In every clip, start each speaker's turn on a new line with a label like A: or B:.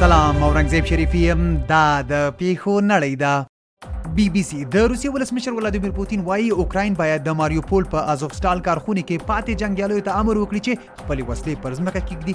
A: سلام اورنګزیب شریفی يم دا د پیښو نړۍ ده بي بي سي د روسیې ولسمشر ولادیمیر پوتین وایي اوکراین باید د ماریوپول په ازوفستال کارخونه کې پاتې جنگیالیو ته امر وکړي چې خپلې وسلې پر ځمکه کېږدي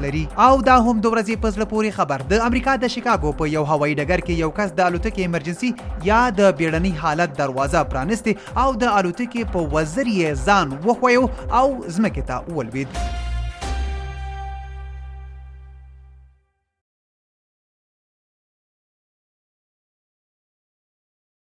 A: لري او دا هم د ورځې په زړه پورې خبر د امریکا د شیکاګو په یو هوایي ډګر کې یو کس د الوتکې ایمرجنسي یا د بیړنۍ حالت دروازه پرانیستې او د الوتکې په وزر یې ځان وښویو او ځمکې ته ولوید